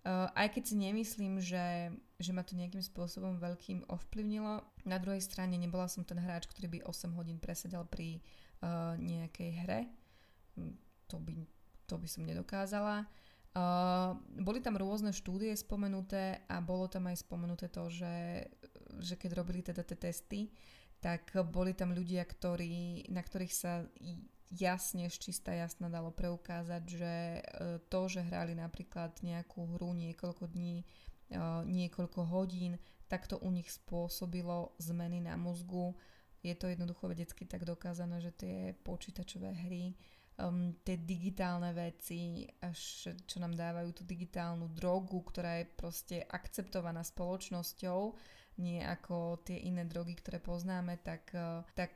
Uh, aj keď si nemyslím, že, že ma to nejakým spôsobom veľkým ovplyvnilo, na druhej strane nebola som ten hráč, ktorý by 8 hodín presedel pri uh, nejakej hre to by, to by som nedokázala. Uh, boli tam rôzne štúdie spomenuté a bolo tam aj spomenuté to, že, že keď robili teda tie testy, tak boli tam ľudia, ktorí, na ktorých sa jasne, čistá jasná dalo preukázať, že e, to, že hrali napríklad nejakú hru niekoľko dní, e, niekoľko hodín, tak to u nich spôsobilo zmeny na mozgu. Je to jednoducho vedecky tak dokázané, že tie počítačové hry, um, tie digitálne veci, až čo nám dávajú tú digitálnu drogu, ktorá je proste akceptovaná spoločnosťou, nie ako tie iné drogy, ktoré poznáme, tak, uh, tak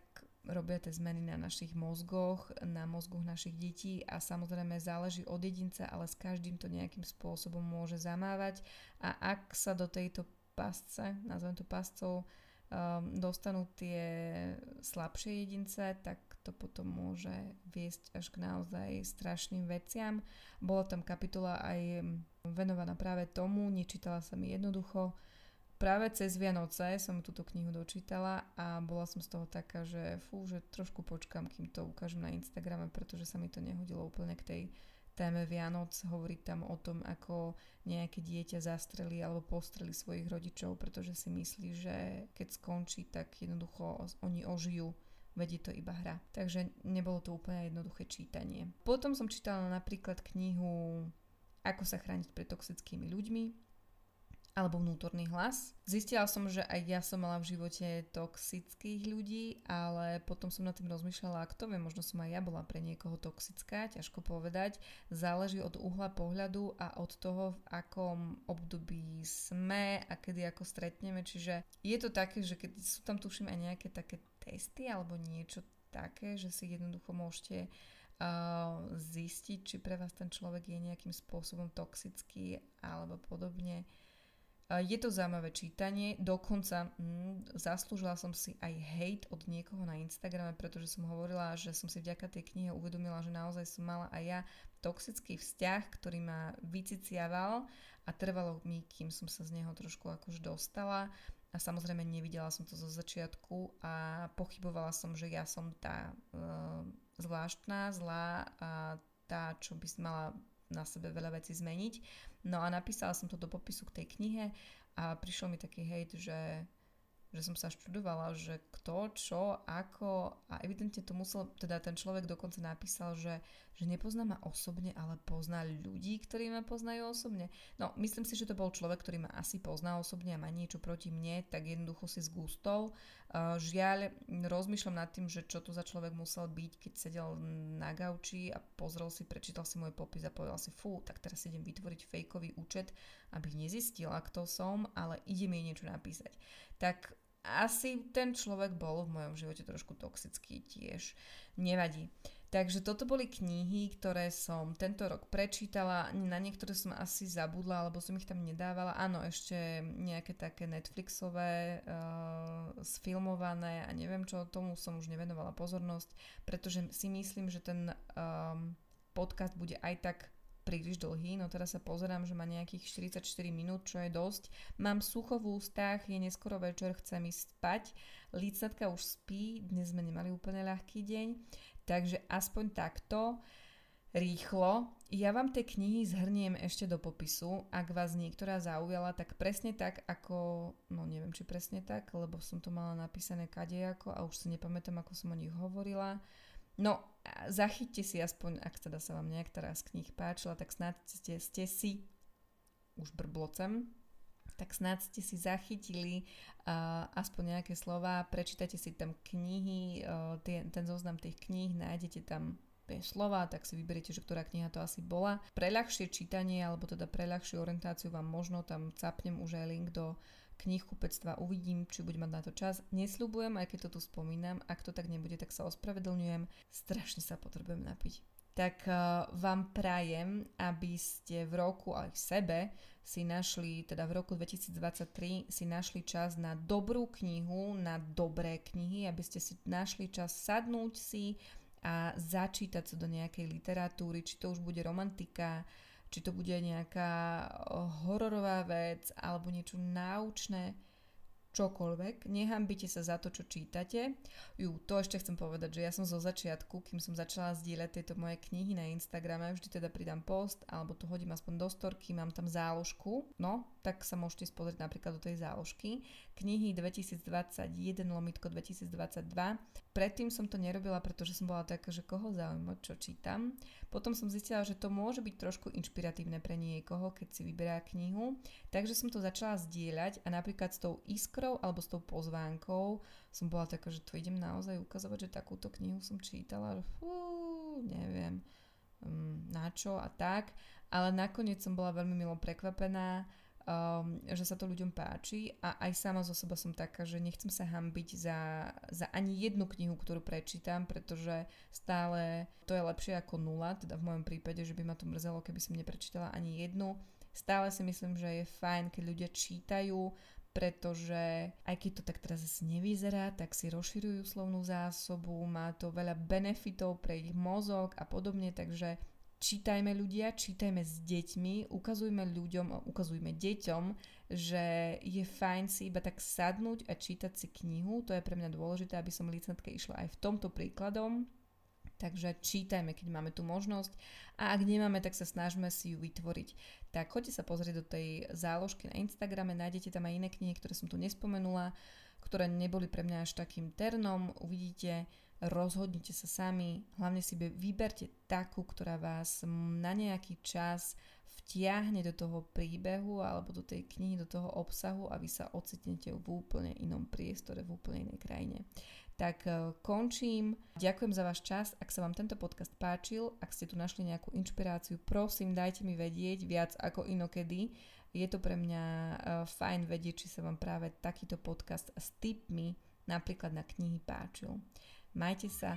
robia tie zmeny na našich mozgoch, na mozgoch našich detí a samozrejme záleží od jedinca, ale s každým to nejakým spôsobom môže zamávať. A ak sa do tejto pasce, nazvem to pascov, um, dostanú tie slabšie jedince, tak to potom môže viesť až k naozaj strašným veciam. Bola tam kapitola aj venovaná práve tomu, nečítala sa mi jednoducho, práve cez Vianoce som túto knihu dočítala a bola som z toho taká, že fú, že trošku počkam, kým to ukážem na Instagrame, pretože sa mi to nehodilo úplne k tej téme Vianoc, hovoriť tam o tom, ako nejaké dieťa zastreli alebo postreli svojich rodičov, pretože si myslí, že keď skončí, tak jednoducho oni ožijú veď je to iba hra. Takže nebolo to úplne jednoduché čítanie. Potom som čítala napríklad knihu Ako sa chrániť pred toxickými ľuďmi alebo vnútorný hlas. Zistila som, že aj ja som mala v živote toxických ľudí, ale potom som nad tým rozmýšľala, kto vie, možno som aj ja bola pre niekoho toxická, ťažko povedať. Záleží od uhla pohľadu a od toho, v akom období sme a kedy ako stretneme. Čiže je to také, že keď sú tam tuším aj nejaké také testy alebo niečo také, že si jednoducho môžete uh, zistiť, či pre vás ten človek je nejakým spôsobom toxický alebo podobne je to zaujímavé čítanie, dokonca mm, zaslúžila som si aj hate od niekoho na Instagrame, pretože som hovorila, že som si vďaka tej knihe uvedomila, že naozaj som mala aj ja toxický vzťah, ktorý ma vyciciaval a trvalo mi, kým som sa z neho trošku akož dostala. A samozrejme nevidela som to zo začiatku a pochybovala som, že ja som tá uh, zvláštna, zlá a tá, čo by mala na sebe veľa vecí zmeniť. No a napísala som to do popisu k tej knihe a prišiel mi taký hejt, že že som sa študovala, že kto, čo, ako a evidentne to musel, teda ten človek dokonca napísal, že, že nepozná ma osobne, ale pozná ľudí, ktorí ma poznajú osobne. No, myslím si, že to bol človek, ktorý ma asi pozná osobne a má niečo proti mne, tak jednoducho si s gustou. Uh, žiaľ, rozmýšľam nad tým, že čo to za človek musel byť, keď sedel na gauči a pozrel si, prečítal si môj popis a povedal si, fú, tak teraz idem vytvoriť fejkový účet, aby nezistila, kto som, ale ide mi niečo napísať tak asi ten človek bol v mojom živote trošku toxický tiež. Nevadí. Takže toto boli knihy, ktoré som tento rok prečítala. Na niektoré som asi zabudla, alebo som ich tam nedávala. Áno, ešte nejaké také Netflixové, uh, sfilmované a neviem čo, tomu som už nevenovala pozornosť, pretože si myslím, že ten um, podcast bude aj tak príliš dlhý, no teraz sa pozerám, že má nejakých 44 minút, čo je dosť. Mám sucho v ústach, je neskoro večer, chcem ísť spať. Lícatka už spí, dnes sme nemali úplne ľahký deň, takže aspoň takto rýchlo. Ja vám tie knihy zhrniem ešte do popisu, ak vás niektorá zaujala, tak presne tak ako, no neviem či presne tak, lebo som to mala napísané kadejako a už si nepamätám, ako som o nich hovorila. No, zachyťte si aspoň, ak teda sa vám niektorá z kníh páčila, tak snad ste, ste si, už brblocem, tak snad ste si zachytili uh, aspoň nejaké slova, prečítajte si tam knihy, uh, tie, ten zoznam tých kníh, nájdete tam tie slova, tak si vyberiete, že ktorá kniha to asi bola. Pre ľahšie čítanie, alebo teda pre ľahšiu orientáciu vám možno tam capnem už aj link do knihkupectva. Uvidím, či budem mať na to čas. Nesľubujem, aj keď to tu spomínam. Ak to tak nebude, tak sa ospravedlňujem. Strašne sa potrebujem napiť. Tak uh, vám prajem, aby ste v roku aj v sebe si našli, teda v roku 2023 si našli čas na dobrú knihu, na dobré knihy, aby ste si našli čas sadnúť si a začítať sa do nejakej literatúry, či to už bude romantika, či to bude nejaká hororová vec alebo niečo náučné, čokoľvek. Nehambite sa za to, čo čítate. Ju, to ešte chcem povedať, že ja som zo začiatku, kým som začala zdieľať tieto moje knihy na Instagrame, vždy teda pridám post, alebo to hodím aspoň do storky, mám tam záložku. No, tak sa môžete spozrieť napríklad do tej záložky. Knihy 2021 lomitko 2022. Predtým som to nerobila, pretože som bola taká, že koho zaujíma, čo čítam. Potom som zistila, že to môže byť trošku inšpiratívne pre niekoho, keď si vyberá knihu. Takže som to začala zdieľať a napríklad s tou iskrou alebo s tou pozvánkou som bola taká, že to idem naozaj ukazovať, že takúto knihu som čítala. Fú, neviem um, na čo a tak. Ale nakoniec som bola veľmi milo prekvapená, um, že sa to ľuďom páči a aj sama zo seba som taká, že nechcem sa hambiť za, za ani jednu knihu, ktorú prečítam, pretože stále to je lepšie ako nula, teda v mojom prípade, že by ma to mrzelo, keby som neprečítala ani jednu. Stále si myslím, že je fajn, keď ľudia čítajú, pretože aj keď to tak teraz zase nevyzerá, tak si rozširujú slovnú zásobu, má to veľa benefitov pre ich mozog a podobne, takže čítajme ľudia, čítajme s deťmi, ukazujme ľuďom, ukazujme deťom, že je fajn si iba tak sadnúť a čítať si knihu. To je pre mňa dôležité, aby som licentke išla aj v tomto príkladom. Takže čítajme, keď máme tú možnosť a ak nemáme, tak sa snažme si ju vytvoriť. Tak choďte sa pozrieť do tej záložky na Instagrame, nájdete tam aj iné knihy, ktoré som tu nespomenula, ktoré neboli pre mňa až takým ternom. Uvidíte, rozhodnite sa sami, hlavne si vyberte takú, ktorá vás na nejaký čas vtiahne do toho príbehu alebo do tej knihy, do toho obsahu a vy sa ocitnete v úplne inom priestore, v úplne inej krajine. Tak e, končím. Ďakujem za váš čas. Ak sa vám tento podcast páčil, ak ste tu našli nejakú inšpiráciu, prosím, dajte mi vedieť viac ako inokedy. Je to pre mňa e, fajn vedieť, či sa vám práve takýto podcast s tipmi napríklad na knihy páčil. Majte sa.